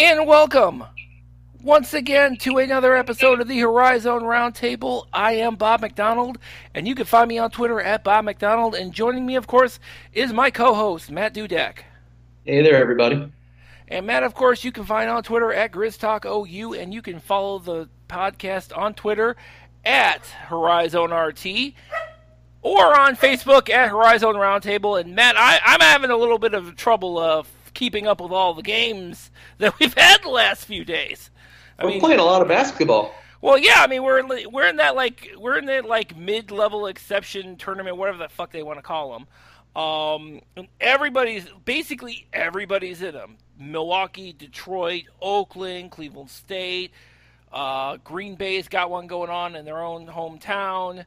And welcome once again to another episode of the Horizon Roundtable. I am Bob McDonald, and you can find me on Twitter at Bob McDonald. And joining me, of course, is my co host, Matt Dudek. Hey there, everybody. And Matt, of course, you can find on Twitter at GrizzTalkOU, and you can follow the podcast on Twitter at HorizonRT or on Facebook at Horizon Roundtable. And Matt, I, I'm having a little bit of trouble uh, keeping up with all the games that we've had the last few days. I we're mean, playing a lot of basketball. Well, yeah, I mean we're in, we're in that like we're in that like mid level exception tournament, whatever the fuck they want to call them. Um, everybody's basically everybody's in them. Milwaukee, Detroit, Oakland, Cleveland State, uh, Green Bay's got one going on in their own hometown.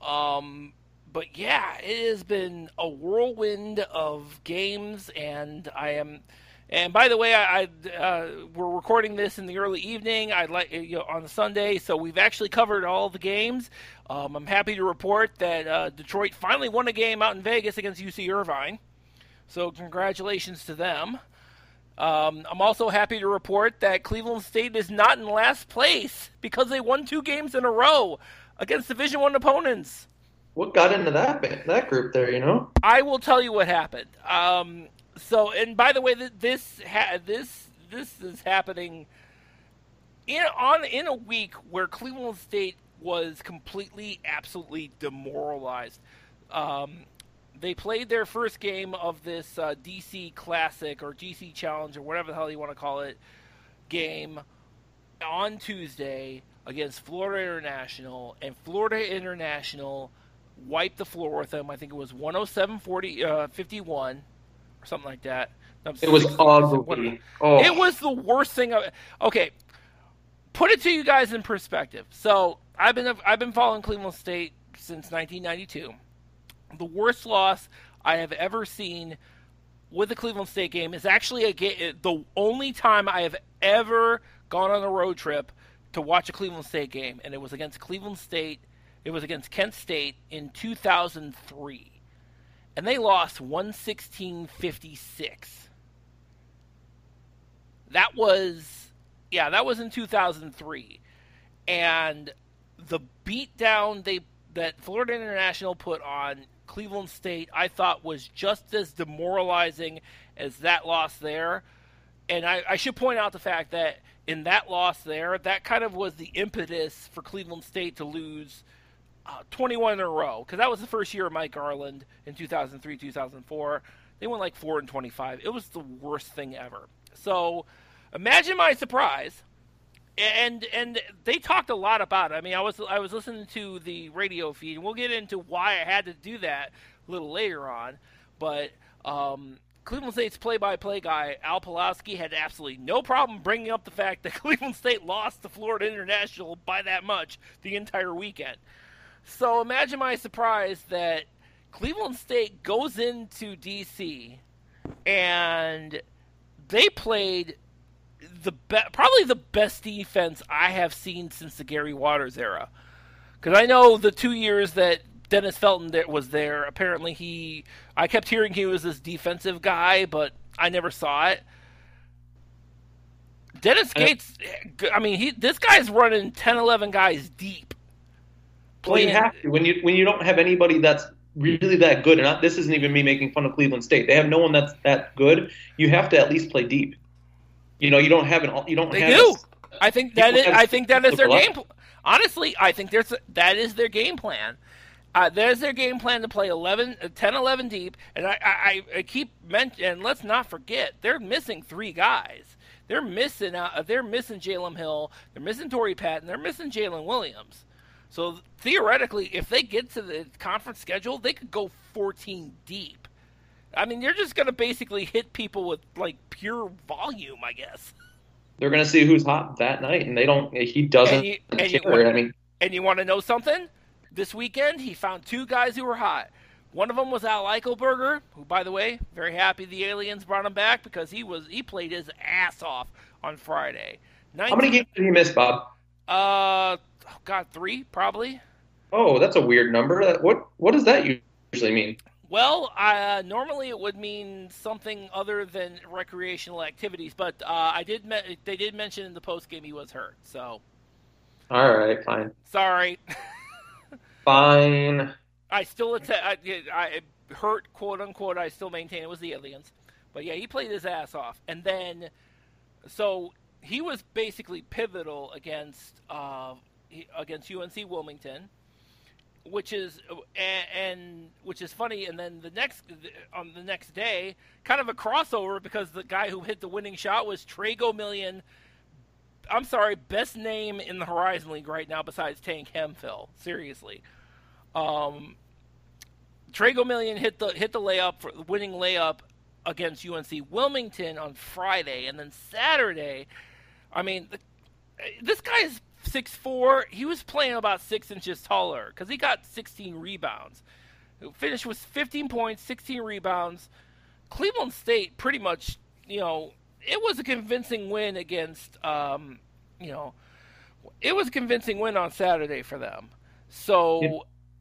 Um, but yeah, it has been a whirlwind of games, and I am. And by the way, I, I uh, we're recording this in the early evening. I like you know, on Sunday, so we've actually covered all the games. Um, I'm happy to report that uh, Detroit finally won a game out in Vegas against UC Irvine. So congratulations to them. Um, I'm also happy to report that Cleveland State is not in last place because they won two games in a row against Division One opponents. What got into that that group there? You know, I will tell you what happened. Um, so, and by the way, this ha- this this is happening in on in a week where Cleveland State was completely, absolutely demoralized. Um, they played their first game of this uh, DC Classic or GC Challenge or whatever the hell you want to call it game on Tuesday against Florida International, and Florida International wiped the floor with them. I think it was 107 40, uh, 51 or something like that. it was ugly. Oh. It was the worst thing. Of, okay, put it to you guys in perspective. So I've been I've been following Cleveland State since 1992 the worst loss I have ever seen with the Cleveland State game is actually a game, the only time I have ever gone on a road trip to watch a Cleveland State game, and it was against Cleveland State. It was against Kent State in 2003, and they lost 116-56. That was, yeah, that was in 2003, and the beatdown they that Florida International put on Cleveland State, I thought was just as demoralizing as that loss there. And I, I, should point out the fact that in that loss there, that kind of was the impetus for Cleveland State to lose uh, 21 in a row because that was the first year of Mike Garland in 2003, 2004. They went like 4 and 25. It was the worst thing ever. So imagine my surprise and and they talked a lot about it. I mean, I was I was listening to the radio feed, and we'll get into why I had to do that a little later on. But um, Cleveland State's play-by-play guy Al Pawlowski had absolutely no problem bringing up the fact that Cleveland State lost to Florida International by that much the entire weekend. So imagine my surprise that Cleveland State goes into DC and they played the be- probably the best defense I have seen since the Gary Waters era. Because I know the two years that Dennis Felton was there, apparently he, I kept hearing he was this defensive guy, but I never saw it. Dennis Gates, I mean, he this guy's running 10, 11 guys deep. Well, you have to when you when you don't have anybody that's really that good, and this isn't even me making fun of Cleveland State. They have no one that's that good. You have to at least play deep. You know, you don't have an you don't. They have do. A, I think that is. I think that is their game. Honestly, I think there's that is their game plan. Uh, there's their game plan to play 11, uh, 10, 11 deep, and I, I, I keep mentioning. And let's not forget, they're missing three guys. They're missing. Uh, they're missing Jalen Hill. They're missing Torrey Patton. They're missing Jalen Williams. So theoretically, if they get to the conference schedule, they could go 14 deep. I mean, you're just going to basically hit people with like pure volume, I guess. They're going to see who's hot that night, and they don't. He doesn't. And you, and you want, I mean, and you want to know something? This weekend, he found two guys who were hot. One of them was Al Eichelberger, who, by the way, very happy the aliens brought him back because he was he played his ass off on Friday. 19, How many games did he miss, Bob? Uh, oh God, three probably. Oh, that's a weird number. What what does that usually mean? Well, uh, normally it would mean something other than recreational activities, but uh, I did. Me- they did mention in the post game he was hurt. So. All right, fine. Sorry. fine. I still att- I, I hurt quote unquote. I still maintain it was the aliens, but yeah, he played his ass off, and then so he was basically pivotal against uh, against UNC Wilmington which is and, and, which is funny. And then the next on the next day, kind of a crossover because the guy who hit the winning shot was Tre Gomillion. I'm sorry, best name in the Horizon League right now besides Tank Hemphill. Seriously, um, Tre Gomillion hit the hit the layup for winning layup against UNC Wilmington on Friday, and then Saturday. I mean, the, this guy's six four. He was playing about six inches taller because he got 16 rebounds. Finished with 15 points, 16 rebounds. Cleveland State pretty much, you know, it was a convincing win against, um, you know, it was a convincing win on Saturday for them. So you,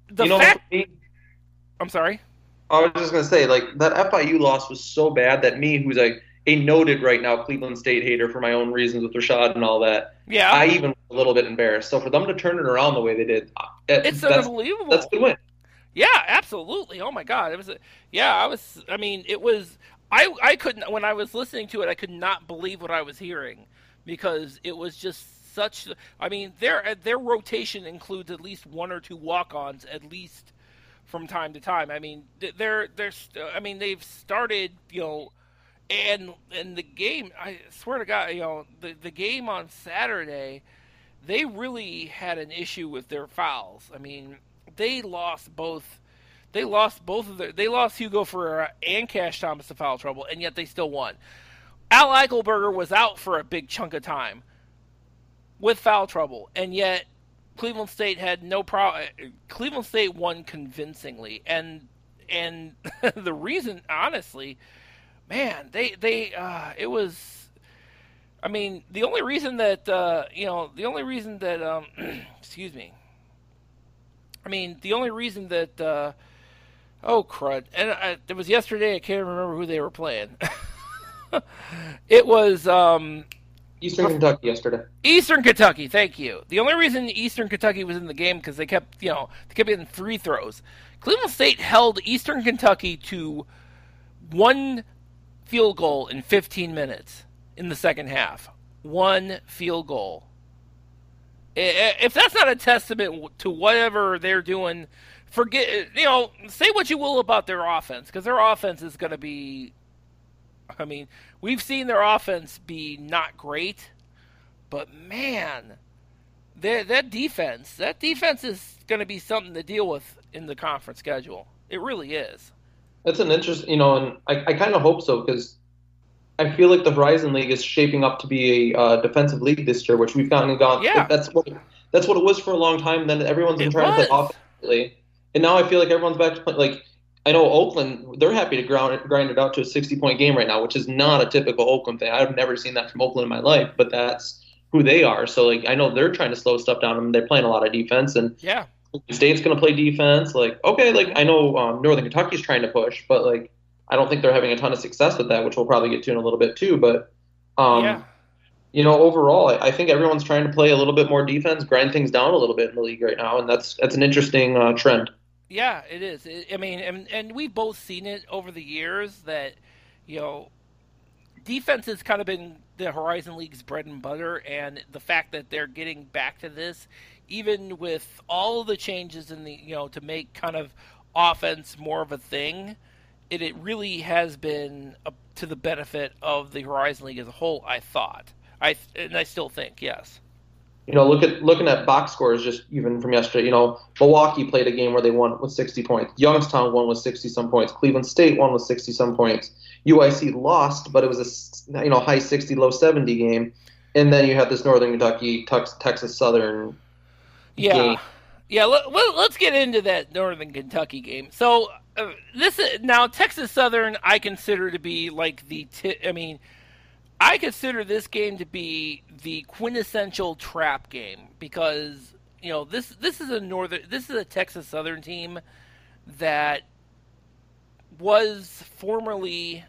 the you know, fact, I'm sorry. I was just gonna say, like that FIU loss was so bad that me, who's like a noted right now Cleveland State hater for my own reasons with Rashad and all that. Yeah, I even was a little bit embarrassed. So for them to turn it around the way they did, uh, it's that's, unbelievable. That's a good win. Yeah, absolutely. Oh my god, it was. A, yeah, I was. I mean, it was. I I couldn't when I was listening to it, I could not believe what I was hearing because it was just such. I mean, their their rotation includes at least one or two walk-ons at least from time to time. I mean, they're they're. I mean, they've started. You know and and the game i swear to god you know the the game on saturday they really had an issue with their fouls. I mean they lost both they lost both of their they lost hugo ferreira and cash thomas to foul trouble and yet they still won. Al eichelberger was out for a big chunk of time with foul trouble and yet cleveland state had no problem cleveland state won convincingly. And and the reason honestly man, they they uh, it was. I mean, the only reason that uh, you know, the only reason that um, excuse me. I mean, the only reason that uh, oh crud, and I, it was yesterday. I can't remember who they were playing. it was um, Eastern Kentucky yesterday. Eastern Kentucky, thank you. The only reason Eastern Kentucky was in the game because they kept, you know, they kept getting free throws. Cleveland State held Eastern Kentucky to one field goal in 15 minutes in the second half. One field goal. If that's not a testament to whatever they're doing, forget, you know, say what you will about their offense, because their offense is going to be, I mean, we've seen their offense be not great, but man, that defense, that defense is going to be something to deal with in the conference schedule. It really is. That's an interesting, you know, and I, I kind of hope so because I feel like the Horizon League is shaping up to be a uh, defensive league this year, which we've gotten gone. Yeah. That's what that's what it was for a long time. Then everyone's been It trying was. to play offensively, and now I feel like everyone's back to play. Like I know Oakland, they're happy to ground it, grind it out to a 60 point game right now, which is not a typical Oakland thing. I've never seen that from Oakland in my life, but that's who they are. So like I know they're trying to slow stuff down, and they're playing a lot of defense, and Yeah. State's going to play defense. Like, okay, like I know um, Northern Kentucky's trying to push, but like I don't think they're having a ton of success with that, which we'll probably get to in a little bit too. But um, yeah. you know, overall, I, I think everyone's trying to play a little bit more defense, grind things down a little bit in the league right now, and that's that's an interesting uh, trend. Yeah, it is. I mean, and, and we've both seen it over the years that, you know, defense has kind of been the Horizon League's bread and butter, and the fact that they're getting back to this, even with all the changes in the, you know, to make kind of offense more of a thing, it, it really has been a, to the benefit of the Horizon League as a whole, I thought. I And I still think, yes. You know, look at looking at box scores just even from yesterday. You know, Milwaukee played a game where they won with 60 points. Youngstown won with 60 some points. Cleveland State won with 60 some points. UIC lost, but it was a you know high 60, low 70 game. And then you have this Northern Kentucky, Texas Southern. Yeah, game. yeah. Let, let, us get into that Northern Kentucky game. So uh, this is now Texas Southern. I consider to be like the. T- I mean, I consider this game to be the quintessential trap game because you know this this is a northern this is a Texas Southern team that was formerly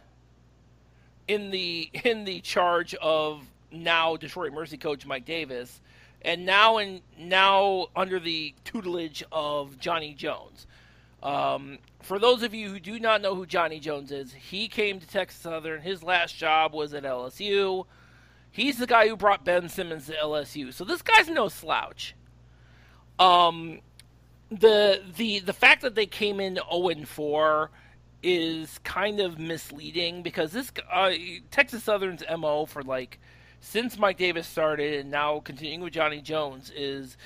in the in the charge of now Detroit Mercy coach Mike Davis, and now in now under the tutelage of Johnny Jones. Um, for those of you who do not know who Johnny Jones is, he came to Texas Southern. His last job was at LSU. He's the guy who brought Ben Simmons to LSU. So this guy's no slouch. Um, the the the fact that they came in 0 and 4 is kind of misleading because this uh, Texas Southern's mo for like since Mike Davis started and now continuing with Johnny Jones is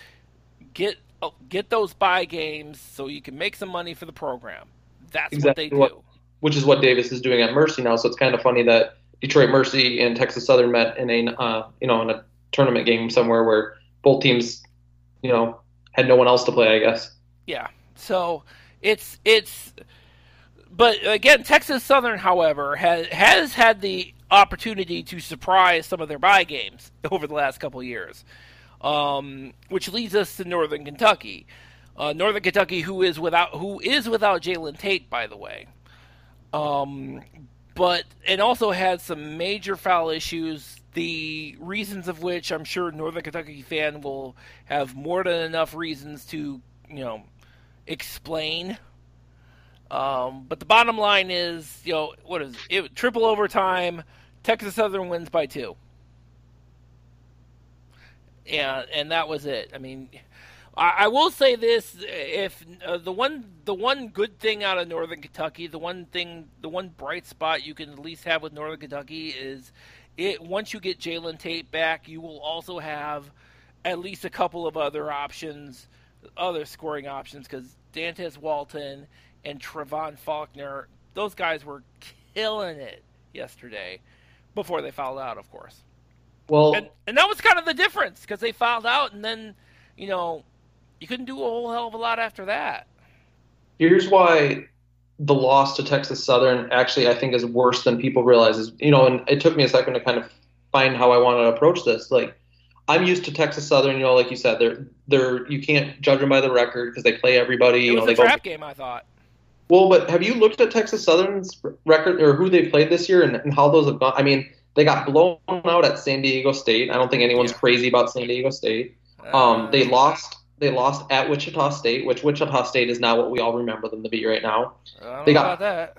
get oh, get those buy games so you can make some money for the program. That's exactly what they what, do. Which is what Davis is doing at Mercy now. So it's kind of funny that Detroit Mercy and Texas Southern met in a uh, you know in a tournament game somewhere where both teams you know had no one else to play. I guess. Yeah. So it's it's but again, Texas Southern, however, has has had the opportunity to surprise some of their buy games over the last couple years, um, which leads us to Northern Kentucky. Uh, Northern Kentucky, who is without who is without Jalen Tate, by the way, um, but and also had some major foul issues. The reasons of which I'm sure Northern Kentucky fan will have more than enough reasons to you know explain um, but the bottom line is, you know, what is it? Triple overtime. Texas Southern wins by two. Yeah, and that was it. I mean, I, I will say this: if uh, the one the one good thing out of Northern Kentucky, the one thing, the one bright spot you can at least have with Northern Kentucky is it. Once you get Jalen Tate back, you will also have at least a couple of other options, other scoring options, because Dantez Walton and Trevon Faulkner, those guys were killing it yesterday before they fouled out, of course. Well, and, and that was kind of the difference because they fouled out, and then you know you couldn't do a whole hell of a lot after that. Here's why the loss to Texas Southern actually I think is worse than people realize. Is you know, and it took me a second to kind of find how I want to approach this. Like I'm used to Texas Southern, you know, like you said, they're they're you can't judge them by the record because they play everybody. It you was know, a trap go, game, I thought. Well, but have you looked at Texas Southern's record or who they played this year and, and how those have gone? I mean, they got blown out at San Diego State. I don't think anyone's yeah. crazy about San Diego State. Um, they uh, lost. They lost at Wichita State, which Wichita State is now what we all remember them to be right now. they got that.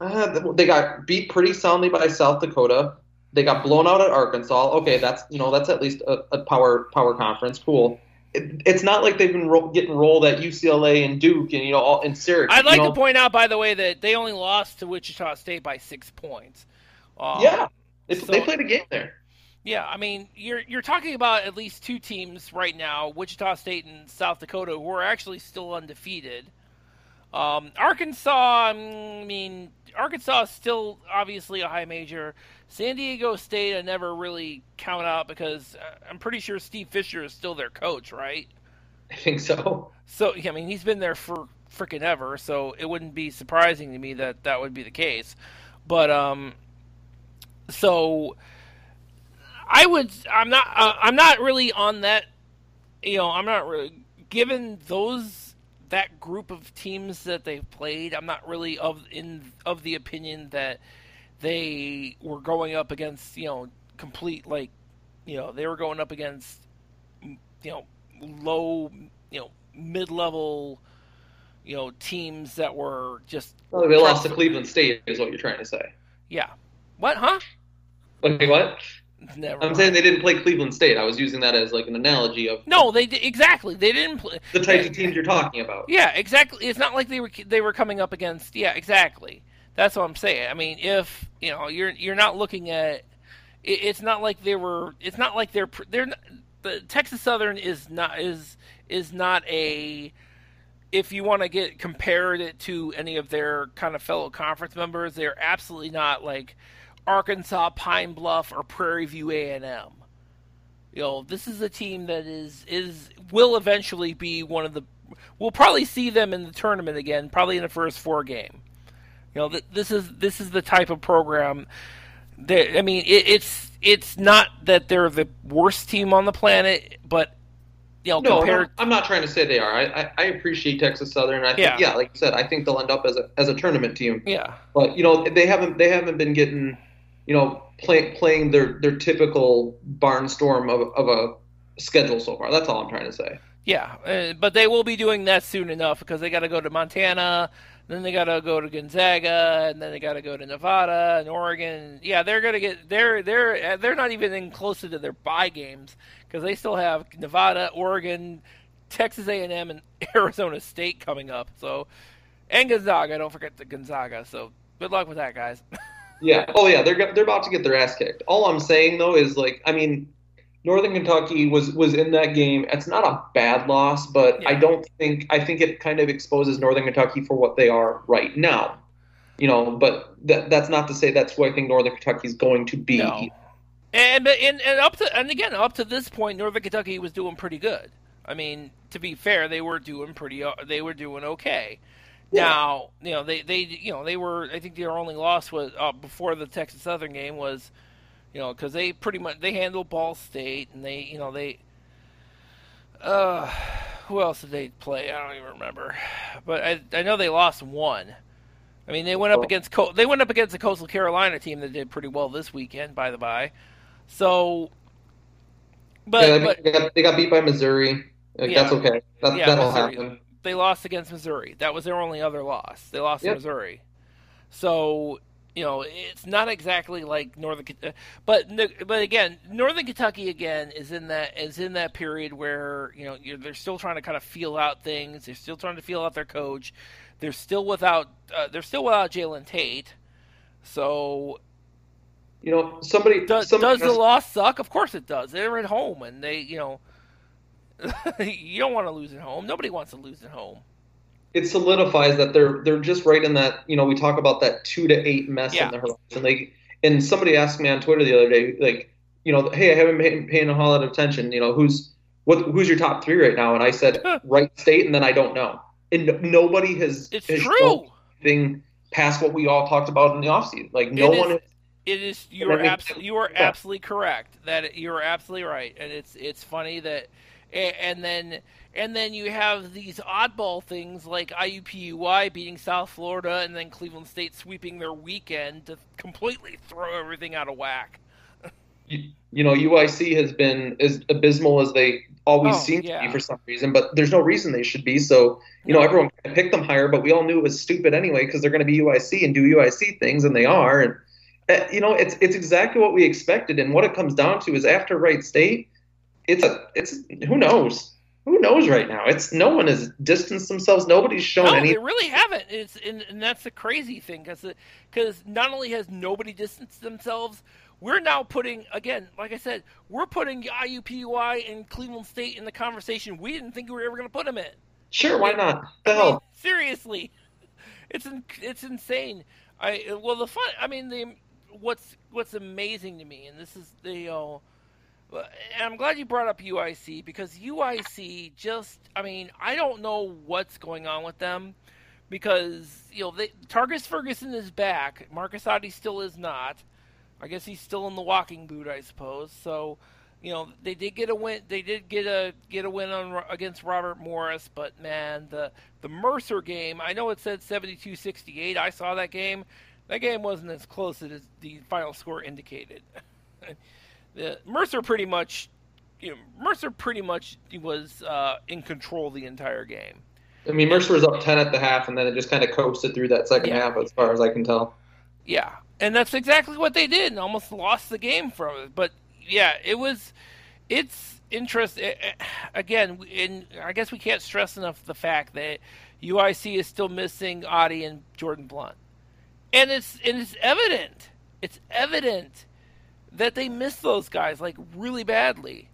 Uh, they got beat pretty soundly by South Dakota. They got blown out at Arkansas. Okay, that's you know that's at least a, a power power conference. Cool it, it's not like they've been ro- getting rolled at UCLA and Duke and you know all in Syracuse. I'd like you know? to point out, by the way, that they only lost to Wichita State by six points. Um, yeah, so, they played a game there. Yeah, I mean, you're you're talking about at least two teams right now, Wichita State and South Dakota, who are actually still undefeated. Um, Arkansas, I mean, Arkansas is still obviously a high major. San Diego State, I never really count out because uh, I'm pretty sure Steve Fisher is still their coach, right? I think so. So, I mean, he's been there for freaking ever, so it wouldn't be surprising to me that that would be the case. But, um, so I would, I'm not, uh, I'm not really on that, you know, I'm not really, given those, that group of teams that they've played, I'm not really of, in, of the opinion that, they were going up against you know complete like you know they were going up against you know low you know mid level you know teams that were just oh, they lost to Cleveland State is what you're trying to say. Yeah. What? Huh? Wait, what? Never I'm mind. saying they didn't play Cleveland State. I was using that as like an analogy of no, they did, exactly they didn't play the types of teams you're talking about. Yeah, exactly. It's not like they were they were coming up against yeah exactly. That's what I'm saying. I mean, if you know, you're you're not looking at. It, it's not like they were. It's not like they're they're. The Texas Southern is not is is not a. If you want to get compared it to any of their kind of fellow conference members, they're absolutely not like Arkansas, Pine Bluff, or Prairie View A and M. You know, this is a team that is is will eventually be one of the. We'll probably see them in the tournament again, probably in the first four game. You know, th- this is this is the type of program that I mean, it, it's it's not that they're the worst team on the planet, but you know, no, compared. No, I'm not trying to say they are. I, I, I appreciate Texas Southern. I think, Yeah. yeah. like you said, I think they'll end up as a as a tournament team. Yeah, But you know, they haven't they haven't been getting, you know, play, playing their their typical barnstorm of of a schedule so far. That's all I'm trying to say. yeah, uh, but they will be doing that soon enough because they got to go to Montana, then they got to go to Gonzaga, and then they got to go to Nevada and Oregon. Yeah, they're gonna get they're they're uh, they're not even in close to their bye games because they still have Nevada, Oregon, Texas A&M, and Arizona State coming up. So, and Gonzaga. Don't forget the Gonzaga. So, good luck with that, guys. Yeah. Oh yeah, they're they're about to get their ass kicked. All I'm saying though is like, I mean, Northern Kentucky was was in that game. It's not a bad loss, but I don't think I think it kind of exposes Northern Kentucky for what they are right now. You know, but that that's not to say that's what I think Northern Kentucky is going to be. No. And, and and up to and again up to this point, Northern Kentucky was doing pretty good. I mean, to be fair, they were doing pretty. uh, They were doing okay. Yeah. Now, you know, they they you know they were. I think their only loss was uh, before the Texas Southern game was, you know, because they pretty much they handle Ball State and they you know they. Uh, who else did they play? I don't even remember, but I I know they lost one. I mean, they went up Oh. against Co- they went up against the Coastal Carolina team that did pretty well this weekend, by the by. So, but yeah, they, but they got, they got beat by Missouri. Like, Yeah. That's okay. That, Yeah, that'll Missouri. happen. they lost against Missouri. That was their only other loss. They lost to Missouri. So you know, it's not exactly like Northern, uh, but but again, Northern Kentucky again is in that is in that period where you know you're, they're still trying to kind of feel out things. They're still trying to feel out their coach. They're still without uh, they're still without Jalen Tate. So You know, somebody does, somebody does the asked- loss suck? Of course it does. They're at home, and they, you know, you don't want to lose at home. Nobody wants to lose at home. It solidifies that they're they're just right in that you know we talk about that two to eight mess Yeah. in the horizon. Like, and somebody asked me on Twitter the other day, like, you know, hey, I haven't been paying a whole lot of attention. You know, who's what? Who's your top three right now? And I said Wright State, and then I don't know. And nobody has It's has true. anything past what we all talked about in the offseason. Like, no It is- one. Has, It is you are absolutely you are yeah. absolutely correct. That you are absolutely right, and it's it's funny that, and then and then you have these oddball things like IUPUI beating South Florida, and then Cleveland State sweeping their weekend to completely throw everything out of whack. you, you know, UIC has been as abysmal as they always Oh, seem yeah. to be for some reason, but there's no reason they should be. So, you know, everyone picked them higher, but we all knew it was stupid anyway because they're going to be UIC and do UIC things, and they are. And uh, you know, it's it's exactly what we expected. And what it comes down to is after Wright State, it's a it's who knows. Who knows right now? It's no one has distanced themselves. Nobody's shown No, any. they really haven't. It's and, and that's the crazy thing because because not only has nobody distanced themselves, we're now putting again, like I said, we're putting IUPUI and Cleveland State in the conversation we didn't think we were ever going to put them in. Sure, why not? The I mean, hell? seriously, it's in, it's insane. I well the fun. I mean the what's what's amazing to me, and this is the you know, and I'm glad you brought up UIC because UIC just I mean I don't know what's going on with them because you know they, Tarkus Ferguson is back, Marcus Ottey still is not. I guess he's still in the walking boot, I suppose. So you know they did get a win. They did get a get a win on against Robert Morris, but man, the the Mercer game. I know it said 72-68. I saw that game. That game wasn't as close as the final score indicated. the Mercer pretty much, you know, Mercer pretty much was uh, in control the entire game. I mean, Mercer was up ten at the half, and then it just kind of coasted through that second Yeah. half, as far as I can tell. Yeah, and that's exactly what they did, and almost lost the game from it. But yeah, it was. It's interesting. Again, and I guess we can't stress enough the fact that UIC is still missing Ottey and Jordan Blount, and it's and it's evident. It's evident that they miss those guys like really badly.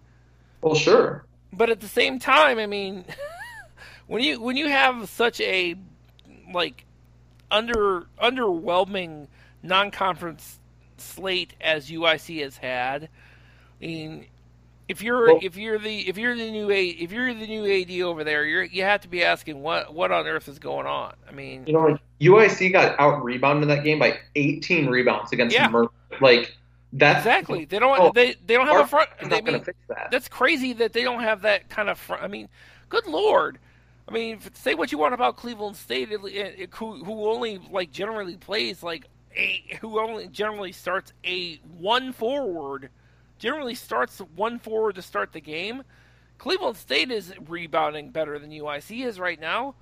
Well, sure. But at the same time, I mean, when you when you have such a like under underwhelming non-conference slate as UIC has had, I mean, if you're Well- if you're the if you're the new A if you're the new AD over there, you're you have to be asking what what on earth is going on. I mean, You know, like UIC got out rebounded in that game by 18 rebounds against Yeah. Like That's exactly. They don't. Oh, they they don't have a front. They, mean, fix that. That's crazy that they don't have that kind of front. I mean, good lord. I mean, say what you want about Cleveland State, it, it, who who only like generally plays like a who only generally starts a one forward, generally starts one forward to start the game. Cleveland State is rebounding better than UIC is right now.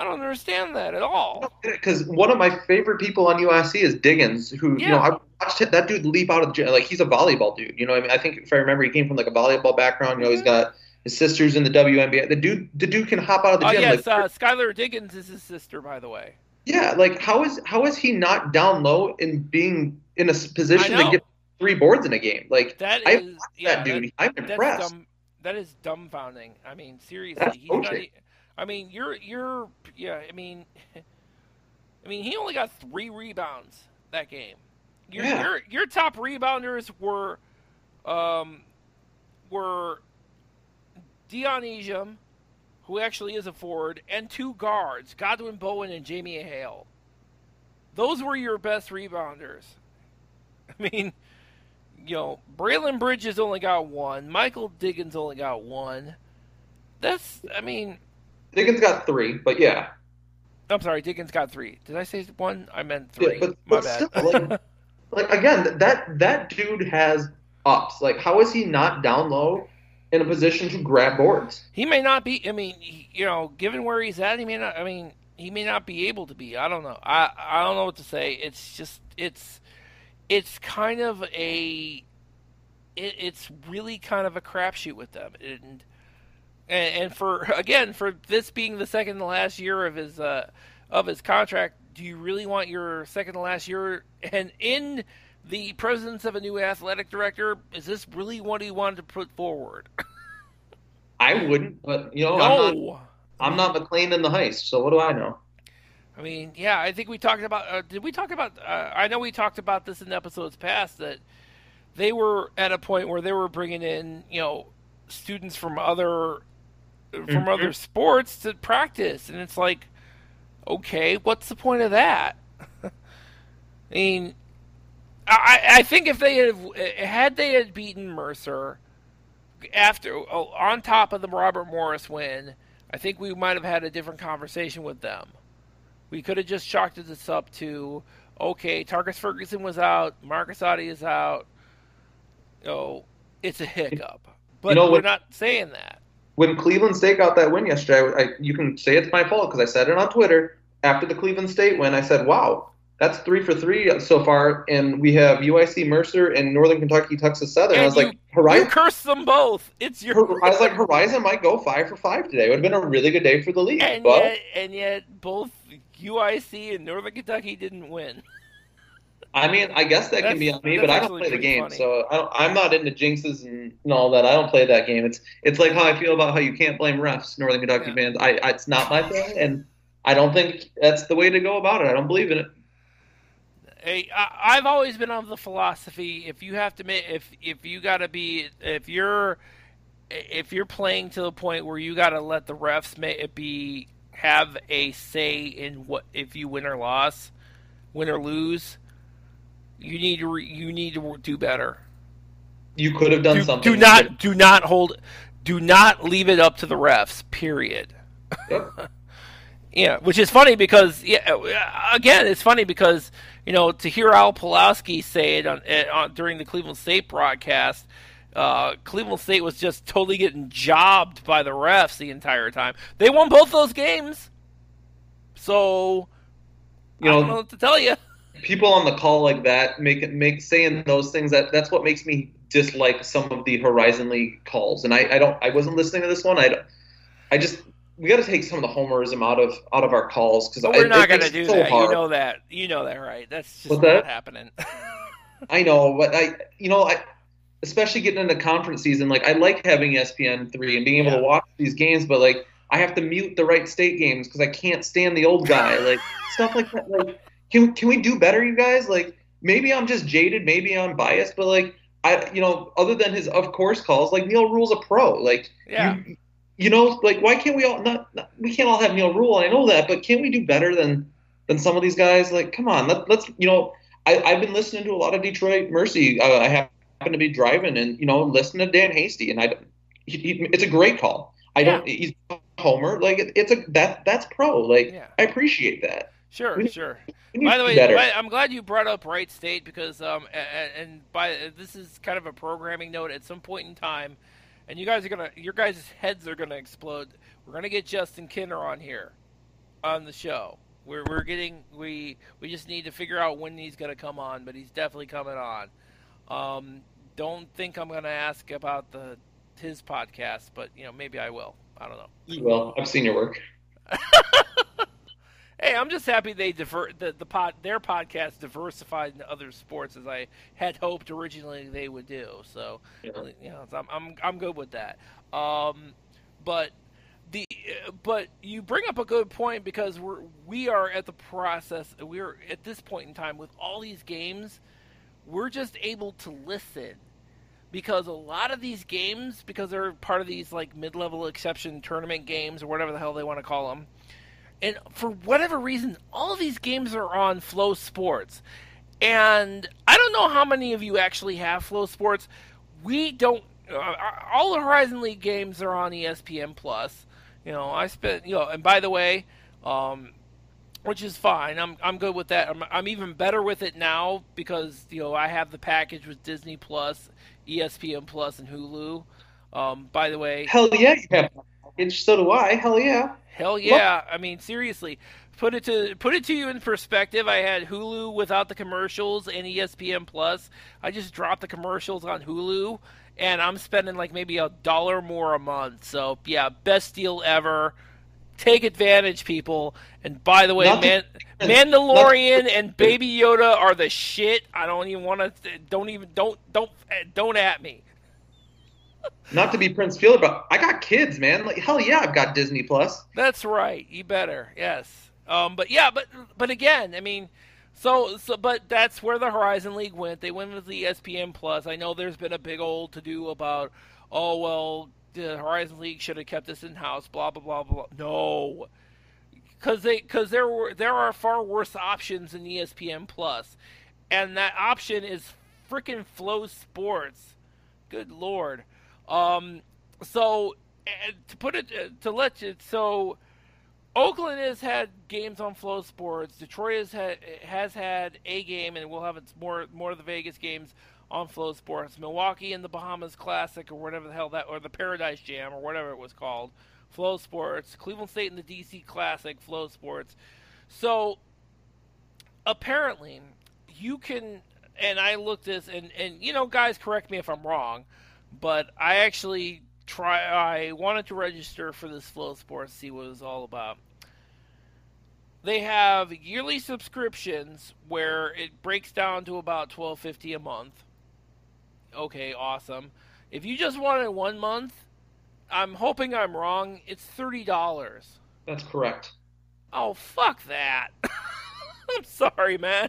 I don't understand that at all. Because one of my favorite people on UIC is Diggins, who yeah. you know I watched that dude leap out of the gym. Like he's a volleyball dude. You know, I mean, I think if I remember, he came from like a volleyball background. You know, he's mm-hmm. got his sister's in the WNBA. The dude, the dude can hop out of the oh, gym. yes, like, uh, Skylar Diggins is his sister, by the way. Yeah, like how is how is he not down low in being in a position to get three boards in a game? Like that is, I yeah, that dude. That, I'm impressed. Dumb, that is dumbfounding. I mean, seriously, he's not. I mean, you're you're yeah. I mean, I mean, he only got three rebounds that game. Your yeah. your, your top rebounders were, um, were Dion Ejim, who actually is a forward, and two guards, Godwin Boahen and Jamie Hale. Those were your best rebounders. I mean, you know, Braylon Bridges only got one. Michael Diggins only got one. That's, I mean, Diggins got three, but yeah. I'm sorry, Diggins got three. Did I say one? I meant three. Yeah, but, My but bad. Still, like, like again, that that dude has ups. Like, how is he not down low in a position to grab boards? He may not be. I mean, he, you know, given where he's at, he may not. I mean, he may not be able to be. I don't know. I I don't know what to say. It's just it's it's kind of a it, it's really kind of a crapshoot with them and and, and, for again for this being the second to last year of his uh, of his contract, do you really want your second to last year and in the presence of a new athletic director? Is this really what he wanted to put forward? I wouldn't, but you know, no. I'm not. I'm not McClain in the heist, so what do I know? I mean, yeah, I think we talked about. Uh, did we talk about? Uh, I know we talked about this in episodes past that they were at a point where they were bringing in, you know, students from other from mm-hmm. other sports to practice, and it's like, okay, what's the point of that? I mean, I, I think if they had had they had beaten Mercer after oh, on top of the Robert Morris win, I think we might have had a different conversation with them. We could have just chalked this up to okay, Tarkus Ferguson was out, Marcus Ottey is out. Oh, it's a hiccup. But you know, we're not saying that when Cleveland State got that win yesterday, I, I, you can say it's my fault because I said it on Twitter after the Cleveland State win. I said, "Wow, that's three for three so far," and we have UIC Mercer and Northern Kentucky Texas Southern. And I was you, like, "Horizon." You curse them both. It's your. I was like, Horizon might go five for five today. It would have been a really good day for the league. And but, yet, and yet, both UIC and Northern Kentucky didn't win. I mean, I guess that that's, can be on me, but I don't play the game, funny. so I am not into jinxes and, and, all that. I don't play that game. It's it's like how I feel about how you can't blame refs, Northern Kentucky yeah. fans. I, I, it's not my thing, and I don't think that's the way to go about it. I don't believe in it. Hey, I, I've always been of the philosophy: if you have to, if if you got to be, if you're if you're playing to the point where you got to let the refs may be have a say in what if you win or loss, win or lose you need to re, you need to do better. You could have done do, something. Do not do not hold do not leave it up to the refs. Period. Yep. yeah, which is funny because yeah, again, it's funny because you know to hear Al Pawlowski say it on, eh, on during the Cleveland State broadcast. Uh, Cleveland State was just totally getting jobbed by the refs the entire time. They won both those games, so you know, I don't know what to tell you people on the call like that make it make saying those things that that's what makes me dislike some of the Horizon League calls. And I, I don't I wasn't listening to this one. I I just we got to take some of the homerism out of out of our calls because we're not going to do so that. Hard. You know that. You know that, right? That's just What's not that? happening. I know, but I you know I especially getting into conference season. Like I like having ESPN three and being able yeah. to watch these games, but like I have to mute the Wright State games because I can't stand the old guy. Like stuff like that. Like can can we do better, you guys? Like maybe I'm just jaded, maybe I'm biased, but like I, you know, other than his of course calls, like Neil Rule's a pro. Like yeah. You, you know, like why can't we all not, not, we can't all have Neil Rule? I know that, but can't we do better than than some of these guys? Like, come on, let, let's you know. I, have been listening to a lot of Detroit Mercy. Uh, I happen to be driving and you know listening to Dan Hasty, and I, he, he, it's a great call. I yeah. don't. He's a homer. Like it, it's a that that's pro. Like yeah. I appreciate that. Sure, sure. By the way, by, I'm glad you brought up Wright State because um and, and by this is kind of a programming note. At some point in time, and you guys are gonna your guys' heads are gonna explode. We're gonna get Justin Kinner on here on the show. We're we're getting we we just need to figure out when he's gonna come on, but he's definitely coming on. Um, don't think I'm gonna ask about the his podcast, but you know maybe I will. I don't know. You will. I've seen your work. hey, I'm just happy they divert the the pod their podcast diversified into other sports as I had hoped originally they would do. So, yeah. you know, I'm I'm I'm good with that. Um, but the but you bring up a good point because we're we are at the process. We're at this point in time with all these games, we're just able to listen because a lot of these games, because they're part of these like mid-level exception tournament games or whatever the hell they want to call them, and for whatever reason, all these games are on FloSports. And I don't know how many of you actually have FloSports. We don't. Uh, all the Horizon League games are on ESPN Plus. You know, I spent. You know, and by the way, um, which is fine. I'm I'm good with that. I'm I'm even better with it now because you know I have the package with Disney Plus, ESPN Plus, and Hulu. Um, by the way, hell yeah, you have package. So do I. Hell yeah. Hell yeah! What? I mean, seriously, put it to put it to you in perspective. I had Hulu without the commercials and ESPN Plus. I just dropped the commercials on Hulu, and I'm spending like maybe a dollar more a month. So yeah, best deal ever. Take advantage, people. And by the way, Man- Mandalorian and Baby Yoda are the shit. I don't even want to. Don't even don't don't eh, don't at me not to be Prince Fielder, but I got kids, man. Like hell yeah, I've got Disney Plus. That's right. You better. Yes. Um, but yeah, but but again, I mean, so so but that's where the Horizon League went. They went with the ESPN Plus. I know there's been a big old to do about oh well, the Horizon League should have kept this in house. Blah blah blah blah. No. Because they, because there were, there are far worse options than ESPN Plus, and that option is freaking FloSports. Good lord. Um, so eh, to put it eh, to let you so Oakland has had games on FloSports. Detroit has had eh, has had a game, and we'll have its more more of the Vegas games on FloSports. Milwaukee and the Bahamas Classic, or whatever the hell that, or the Paradise Jam, or whatever it was called, FloSports. Cleveland State and the DC Classic, FloSports. So apparently, you can. And I looked this, and and you know, guys, correct me if I'm wrong but I actually try. I wanted to register for this FloSports, see what it was all about. They have yearly subscriptions where it breaks down to about twelve fifty a month. Okay, awesome. If you just wanted one month, I'm hoping I'm wrong. It's thirty dollars. That's correct. Oh fuck that. I'm sorry, man.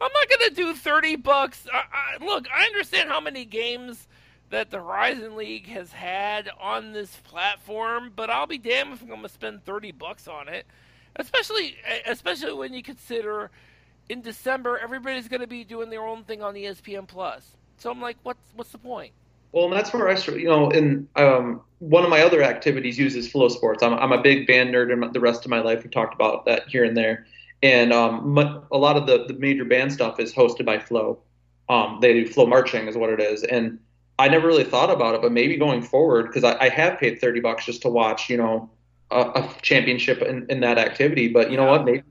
I'm not gonna do thirty bucks. I, I, look, I understand how many games that the Horizon League has had on this platform, but I'll be damned if I'm going to spend 30 bucks on it. Especially especially when you consider in December everybody's going to be doing their own thing on ESPN Plus. So I'm like, what's what's the point? Well, that's where I, you know, in um, one of my other activities uses FloSports. I'm, I'm a big band nerd, and the rest of my life we talked about that here and there. And um, a lot of the, the major band stuff is hosted by Flow. Um, they do FloMarching, is what it is, and I never really thought about it, but maybe going forward, because I, I, have paid 30 bucks just to watch, you know, a, a championship in, in, that activity. But you know what? Maybe,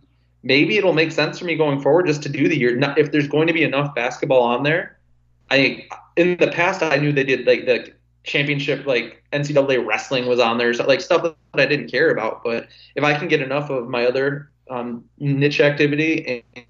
maybe it'll make sense for me going forward just to do the year. If there's going to be enough basketball on there, I in the past I knew they did like the championship, like NCAA wrestling was on there, so like stuff that I didn't care about. But if I can get enough of my other um, niche activity and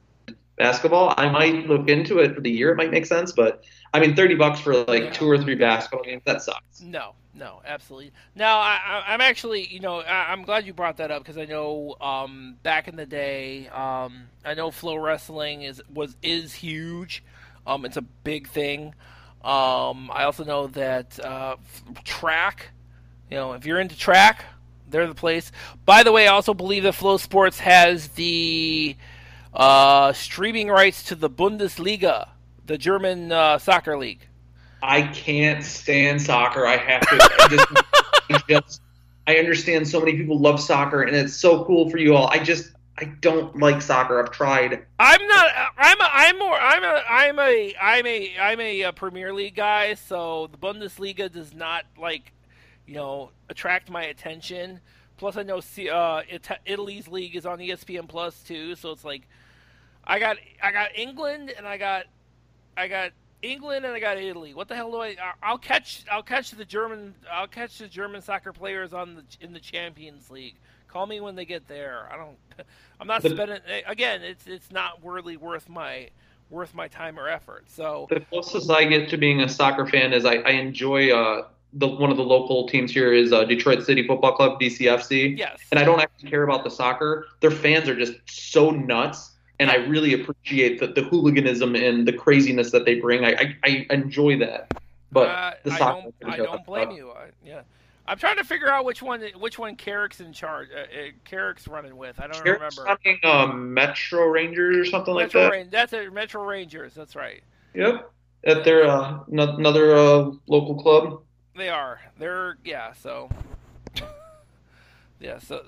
basketball, I might look into it for the year. It might make sense, but I mean, thirty bucks for like yeah. two or three basketball games that sucks. No, no, absolutely. Now, I, am actually, you know, I, am glad you brought that up because I know um, back in the day, um, I know FloWrestling is was is huge. Um, it's a big thing. Um, I also know that uh, track, you know, if you're into track, they're the place. By the way, I also believe that FloSports has the Uh, streaming rights to the Bundesliga, the German uh, soccer league. I can't stand soccer. I have to. I just, just, I understand so many people love soccer, and it's so cool for you all. I just, I don't like soccer. I've tried. I'm not. I'm. A, I'm more. I'm a. I'm a. I'm a. I'm a, a Premier League guy. So the Bundesliga does not like, you know, attract my attention. Plus, I know uh, Italy's league is on ESPN Plus too. So it's like, I got. I got England, and I got. I got England and I got Italy. What the hell do I? I'll catch. I'll catch the German. I'll catch the German soccer players on the in the Champions League. Call me when they get there. I don't. I'm not spending. Again, it's it's not really worth my worth my time or effort. So the closest I get to being a soccer fan is I, I enjoy uh, the one of the local teams here is uh, Detroit City Football Club DCFC. Yes. And I don't actually care about the soccer. Their fans are just so nuts and I really appreciate the, the hooliganism and the craziness that they bring. I, I, I enjoy that. But uh, the I don't, I don't blame you. I, yeah, I'm trying to figure out which one which one Carrick's in charge. Uh, uh, Carrick's running with. I don't Carrick's remember. Running um, Metro Rangers or something Metro like that. That's it. Metro Rangers. That's right. Yep, at their uh, another uh, local club. They are. They're yeah. So yeah. So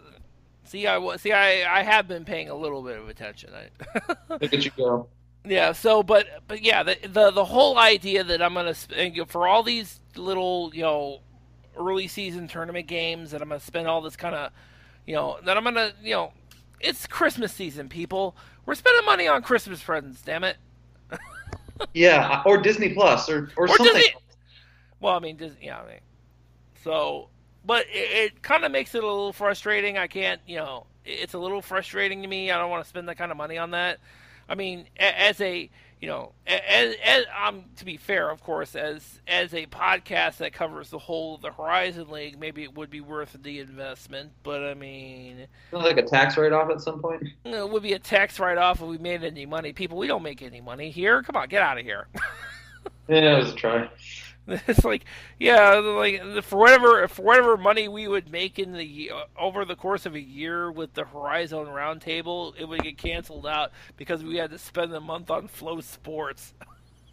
See, I see, I, I have been paying a little bit of attention. Look at you go. Yeah. So, but but yeah, the the, the whole idea that I'm gonna spend for all these little you know early season tournament games that I'm gonna spend all this kind of you know that I'm gonna you know it's Christmas season, people. We're spending money on Christmas presents. Damn it. yeah, or Disney Plus, or or, or something. Disney. Well, I mean, Disney. Yeah, I mean, so but it, it kind of makes it a little frustrating. I can't, you know, it's a little frustrating to me. I don't want to spend that kind of money on that. I mean, as a, you know, as, as um, to be fair, of course, as as a podcast that covers the whole of the Horizon League, maybe it would be worth the investment. But I mean, like a tax write off at some point. It would be a tax write off if we made any money. People, we don't make any money here. Come on, get out of here. yeah, it was a try. It's like, yeah, like for whatever for whatever money we would make in the over the course of a year with the Horizon Roundtable, it would get canceled out because we had to spend a month on FloSports.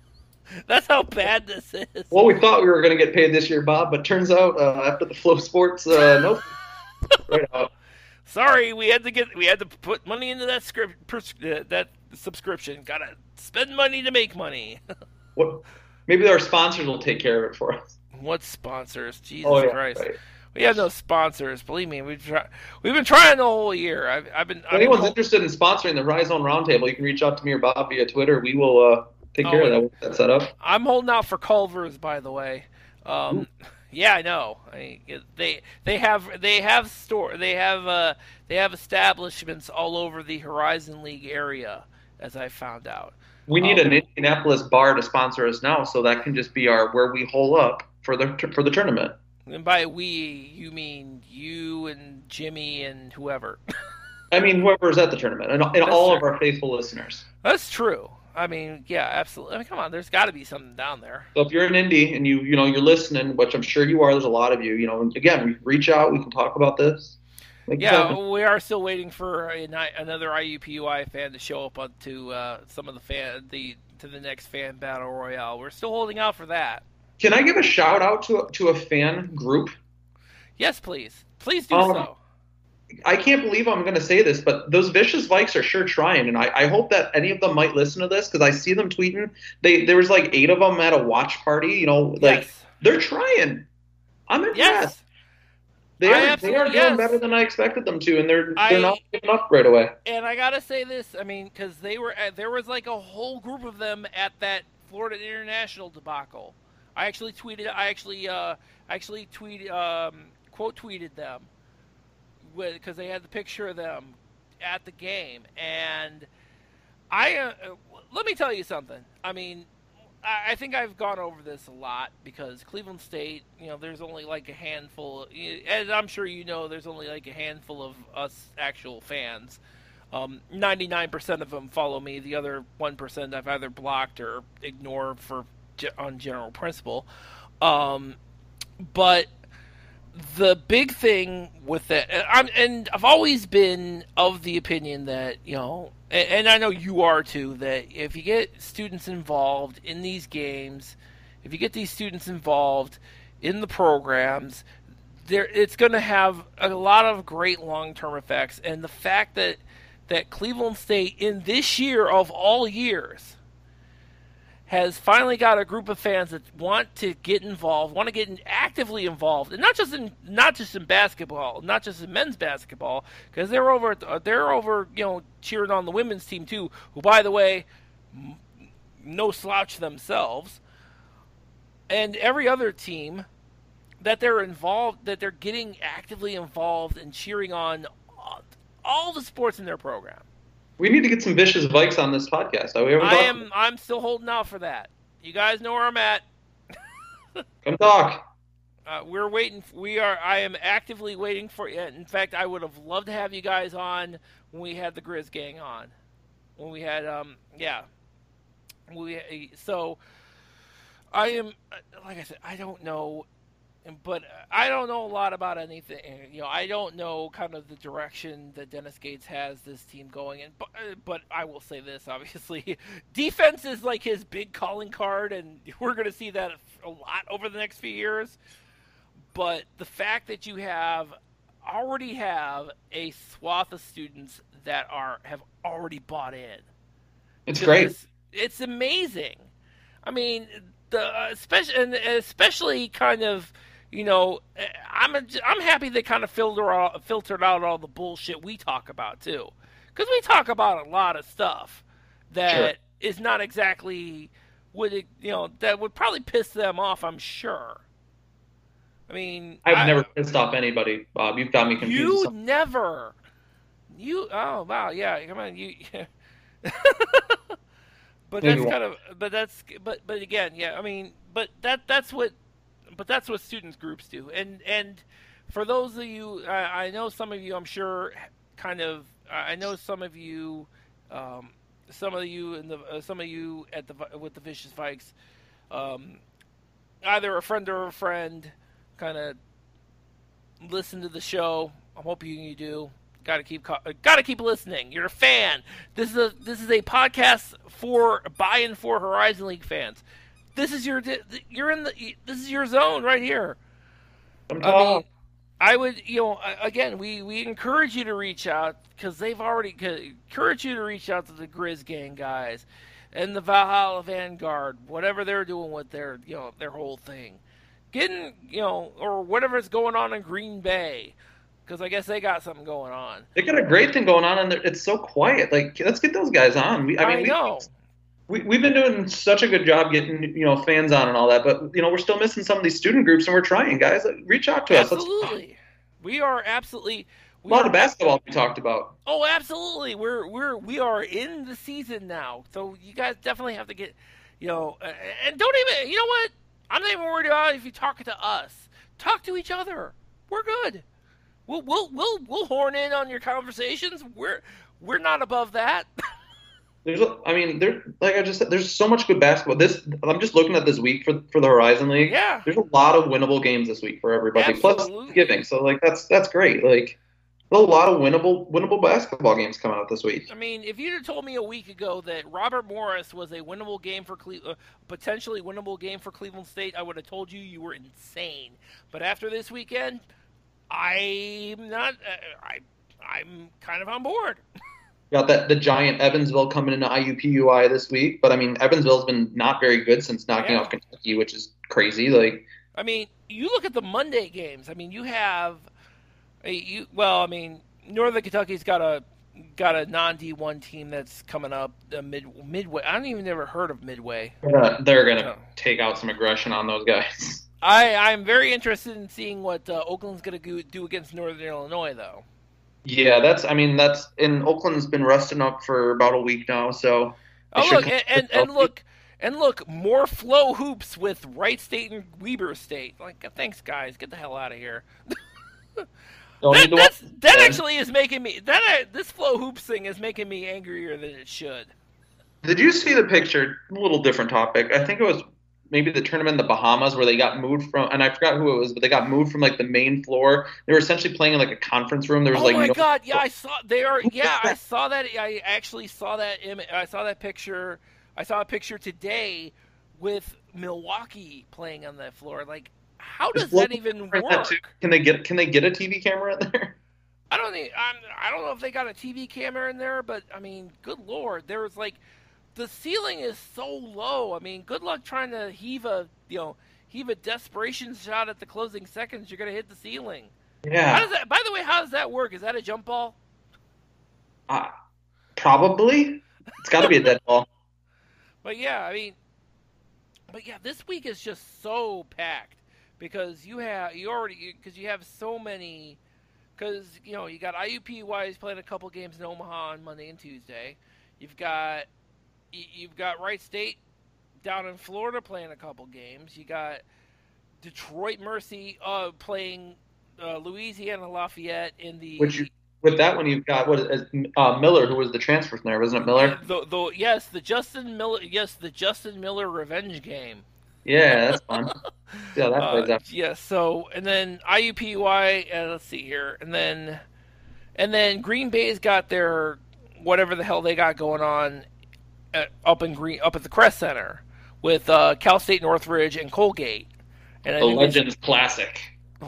That's how bad this is. Well, we thought we were going to get paid this year, Bob, but turns out uh, after the FloSports, uh, nope. right out. Sorry, we had to get we had to put money into that script uh, that subscription. Got to spend money to make money. what Maybe our sponsors will take care of it for us. What sponsors? Jesus oh, yeah, Christ. Right. We have no sponsors. Believe me, we've tried. We've been trying the whole year. I've, I've been. If anyone's been... interested in sponsoring the Horizon Roundtable, you can reach out to me or Bob via Twitter. We will uh, take oh, care of that. that set up. I'm holding out for Culver's, by the way. Um, yeah, I know. I, they they have they have store they have uh, they have establishments all over the Horizon League area, as I found out. We need um, an Indianapolis bar to sponsor us now, so that can just be our where we hole up for the for the tournament. And by we, you mean you and Jimmy and whoever. I mean whoever's at the tournament and, and all true. of our faithful listeners. That's true. I mean, yeah, absolutely. I mean, come on, there's got to be something down there. So if you're in Indy and you you know you're listening, which I'm sure you are, there's a lot of you. You know, again, reach out. We can talk about this. Yeah, we are still waiting for a, another IUPUI fan to show up to uh, some of the fan the to the next fan battle royale. We're still holding out for that. Can I give a shout out to to a fan group? Yes, please. Please do um, so. I can't believe I'm going to say this, but those vicious Vikes are sure trying, and I, I hope that any of them might listen to this because I see them tweeting. They there was like eight of them at a watch party. You know, like yes. they're trying. I'm impressed. Yes. They are, they are doing yes. better than I expected them to, and they're they're not giving up right away. And I gotta say this, I mean, because they were uh, there was like a whole group of them at that Florida International debacle. I actually tweeted, I actually uh, actually tweet um, quote tweeted them because they had the picture of them at the game, and I uh, let me tell you something. I mean, I think I've gone over this a lot because Cleveland State, you know, there's only like a handful, as I'm sure you know, there's only like a handful of us actual fans. Um, 99% of them follow me. The other 1% I've either blocked or ignored for on general principle. Um, but the big thing with that, I'm, and I've always been of the opinion that you know, and, and I know you are too, that if you get students involved in these games, if you get these students involved in the programs, there it's going to have a lot of great long-term effects. And the fact that that Cleveland State in this year of all years has finally got a group of fans that want to get involved, want to get actively involved, and not just in not just in basketball, not just in men's basketball, because they're over they're over you know cheering on the women's team too, who by the way, no slouch themselves, and every other team that they're involved, that they're getting actively involved and cheering on uh, all the sports in their program. We need to get some vicious Vikes on this podcast. Are we ever I am. I'm still holding out for that. You guys know where I'm at. Come talk. Uh, we're waiting. We are. I am actively waiting for. In fact, I would have loved to have you guys on when we had the Grizz gang on. When we had, um, yeah, we. So, I am. Like I said, I don't know but uh, I don't know a lot about anything. You know, I don't know kind of the direction that Dennis Gates has this team going in. But, uh, but I will say this: obviously, defense is like his big calling card, and we're going to see that a lot over the next few years. But the fact that you have already have a swath of students that are have already bought in, it's great. It's amazing. I mean, the uh, especially and especially kind of you know, eh, I'm a, I'm happy they kind of filter out, filtered out all the bullshit we talk about too, because we talk about a lot of stuff that sure. is not exactly would it, you know that would probably piss them off. I'm sure. I mean, I've I, never pissed off anybody, Bob. You've got me confused. You never. You oh wow yeah come on you. but that's kind of but that's but but again yeah I mean but that that's what but that's what students groups do. And and for those of you, I, I know some of you, I'm sure, kind of. I know some of you, um, some of you in the uh, some of you at the with the vicious Vikes, um, either a friend or a friend, kind of listen to the show. I'm hoping you do. Got to keep got to keep listening. You're a fan. This is a this is a podcast for by and for Horizon League fans. This is your you're in the this is your zone right here. I mean, I would you know again we we encourage you to reach out because they've already encourage you to reach out to the Grizz Gang guys and the Valhalla Vanguard, whatever they're doing with their you know their whole thing, getting you know or whatever's going on in Green Bay because I guess they got something going on. They got a great thing going on, and it's so quiet. Like, let's get those guys on. We, I mean, I know. We, we, we've been doing such a good job getting you know fans on and all that, but you know we're still missing some of these student groups, and we're trying, guys. Reach out to absolutely. us. Absolutely, we are absolutely. We a lot of basketball we talked about. Oh, absolutely. We're we're we are in the season now, so you guys definitely have to get, you know, and don't even. You know what? I'm not even worried about if you talk to us. Talk to each other. We're good. We'll we'll we'll we'll horn in on your conversations. We're we're not above that. There's, I mean, there, like I just said, there's so much good basketball. This, I'm just looking at this week for for the Horizon League. Yeah. There's a lot of winnable games this week for everybody. Absolutely. Plus giving, so like that's that's great. Like a lot of winnable winnable basketball games coming out this week. I mean, if you'd have told me a week ago that Robert Morris was a winnable game for Cle- uh, potentially winnable game for Cleveland State, I would have told you you were insane. But after this weekend, I'm not. Uh, I I'm kind of on board. got that the giant Evansville coming into IUPUI this week, but I mean Evansville's been not very good since knocking yeah. off Kentucky, which is crazy. Like, I mean, you look at the Monday games. I mean, you have a you well, I mean, Northern Kentucky's got a got a non D one team that's coming up uh, mid midway. I don't even never heard of Midway. They're gonna take out some aggression on those guys. I I'm very interested in seeing what uh, Oakland's gonna do against Northern Illinois, though. Yeah, that's. I mean, that's. in Oakland's been rusting up for about a week now, so. Oh look, and, and, and look, and look, more FloHoops with Wright State and Weber State. Like, thanks, guys. Get the hell out of here. that, that actually is making me that uh, this FloHoops thing is making me angrier than it should. Did you see the picture? A little different topic. I think it was maybe the tournament in the Bahamas where they got moved from, and I forgot who it was, but they got moved from like the main floor. They were essentially playing in like a conference room. There was oh like my no, god, yeah, oh. I saw they are. Yeah, I saw that. I actually saw that image. I saw that picture. I saw a picture today with Milwaukee playing on that floor. Like, how does that even work? That can they get Can they get a TV camera in there? I don't think I'm, I don't know if they got a TV camera in there, but I mean, good lord, there was like the ceiling is so low. I mean, good luck trying to heave a you know heave a desperation shot at the closing seconds. You're gonna hit the ceiling. Yeah. How does that? By the way, how does that work? Is that a jump ball? Uh, probably. It's got to be a dead ball. But yeah, I mean, but yeah, this week is just so packed because you have you already because you have so many because you know you got IUPUI playing a couple games in Omaha on Monday and Tuesday. You've got you've got Wright State down in Florida playing a couple games. You got Detroit Mercy uh, playing uh, Louisiana Lafayette in the. Which you, with that one you've got what is uh, Miller, who was the transfer from there, wasn't it Miller? The, the, yes, the Justin Miller. Yes, the Justin Miller revenge game. Yeah, that's fun. yeah, that plays uh, out. Yeah, so and then IUPUI. Uh, let's see here, and then and then Green Bay's got their whatever the hell they got going on at, up in Green up at the Kress Center with uh, Cal State Northridge and Colgate. And the Legends Classic.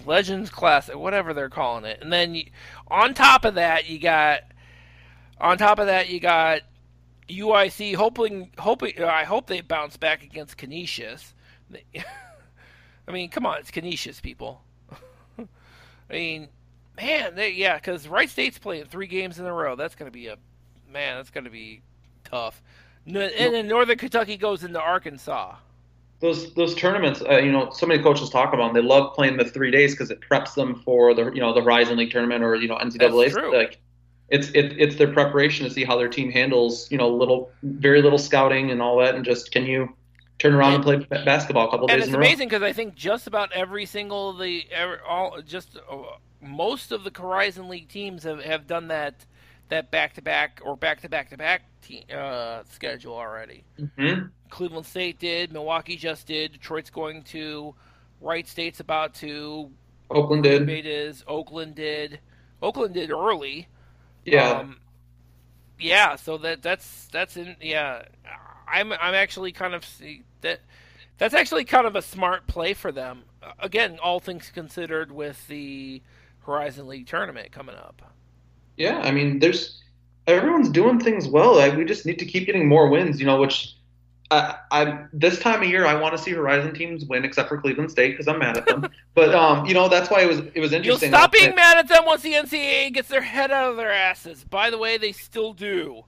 Legends Classic, whatever they're calling it. And then you, on top of that, you got on top of that you got UIC hoping hoping I hope they bounce back against Canisius. I mean, come on, it's Canisius, people. I mean, man, they, yeah, because Wright State's playing three games in a row. That's going to be a man. That's going to be tough. And then Northern Kentucky goes into Arkansas. Those those tournaments, uh, you know, so many coaches talk about. Them. They love playing the three days because it preps them for the you know the Horizon League tournament or you know NCAA. That's true. Like, it's it, it's their preparation to see how their team handles you know little very little scouting and all that, and just can you turn around and, and play basketball a couple days. and it's amazing because I think just about every single the every, all just uh, most of the Horizon League teams have, have done that that back to back or back to back to back uh, schedule already. Mm-hmm. Cleveland State did, Milwaukee just did, Detroit's going to, Wright State's about to, Oakland did. It is Oakland did. Oakland did early. Yeah. Um, yeah, so that that's that's in yeah. I'm I'm actually kind of that that's actually kind of a smart play for them. Again, all things considered, with the Horizon League tournament coming up. Yeah, I mean, there's everyone's doing things well. Like, we just need to keep getting more wins. You know, which I, I this time of year I want to see Horizon teams win, except for Cleveland State because I'm mad at them. but um, you know that's why it was it was interesting. You'll stop being mad at them once the NCAA gets their head out of their asses. By the way, they still do.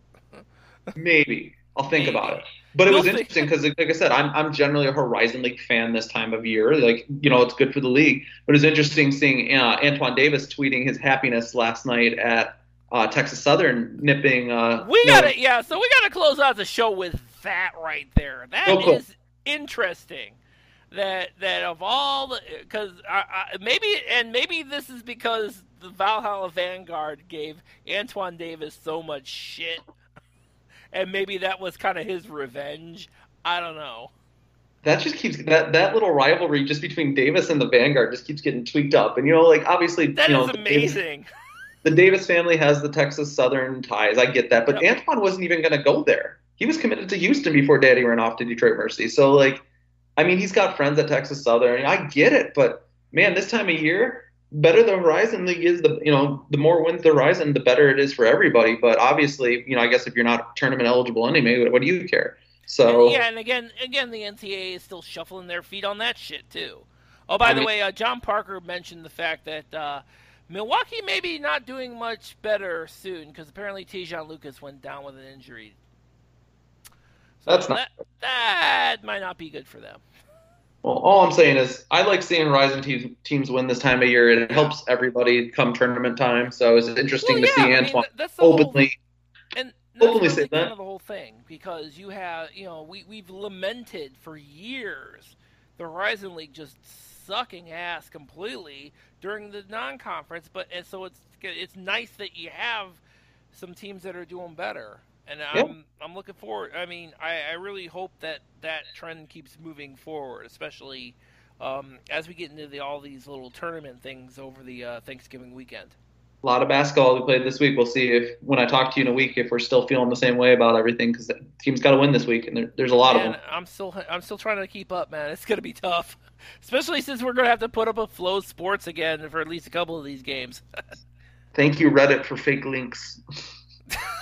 Maybe I'll think Maybe. about it. But it was interesting because, like I said, I'm I'm generally a Horizon League fan this time of year. Like you know, it's good for the league. But it's interesting seeing uh, Antoine Davis tweeting his happiness last night at uh, Texas Southern nipping. Uh, we gotta yeah. So we gotta close out the show with that right there. That oh, cool. is interesting. That that of all the because maybe and maybe this is because the Valhalla Vanguard gave Antoine Davis so much shit and maybe that was kind of his revenge. I don't know. That just keeps that that little rivalry just between Davis and the Vanguard just keeps getting tweaked up, and you know, like obviously, that you is know, amazing. Davis, the Davis family has the Texas Southern ties. I get that, but yep. Antoine wasn't even going to go there. He was committed to Houston before Daddy ran off to Detroit Mercy. So, like, I mean, he's got friends at Texas Southern. I get it, but man, this time of year, better the Horizon League is, the you know the more wins the Horizon, the better it is for everybody. But obviously, you know, I guess if you're not tournament eligible anyway, what do you care? So yeah, and again, again, the NCAA is still shuffling their feet on that shit too. Oh, by I the mean, way, uh, John Parker mentioned the fact that uh, Milwaukee may be not doing much better soon because apparently Te'Jon Lucas went down with an injury. So that's not that, that might not be good for them. Well, all I'm saying is I like seeing Horizon teams teams win this time of year. And it helps everybody come tournament time. So it's interesting well, yeah, to see I Antoine mean, openly. Whole, and openly say that. Of the whole thing because you have you know we we've lamented for years the Horizon League just sucking ass completely during the non-conference, but and so it's it's nice that you have some teams that are doing better. And I'm I'm looking forward. I mean, I, I really hope that that trend keeps moving forward, especially um, as we get into the, all these little tournament things over the uh, Thanksgiving weekend. A lot of basketball we played this week. We'll see if when I talk to you in a week if we're still feeling the same way about everything because the team's got to win this week, and there, there's a lot man, of them. I'm still I'm still trying to keep up, man. It's gonna be tough, especially since we're gonna have to put up a FloSports again for at least a couple of these games. Thank you, Reddit, for fake links.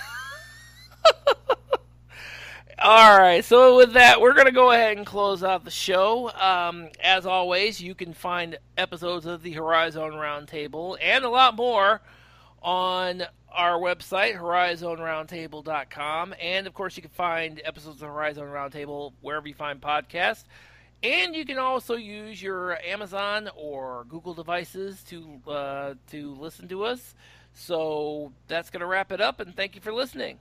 All right, so with that, we're going to go ahead and close out the show. Um, as always, you can find episodes of the Horizon Roundtable and a lot more on our website, horizonroundtable.com. And of course, you can find episodes of Horizon Roundtable wherever you find podcasts. And you can also use your Amazon or Google devices to uh, to listen to us. So that's going to wrap it up, and thank you for listening.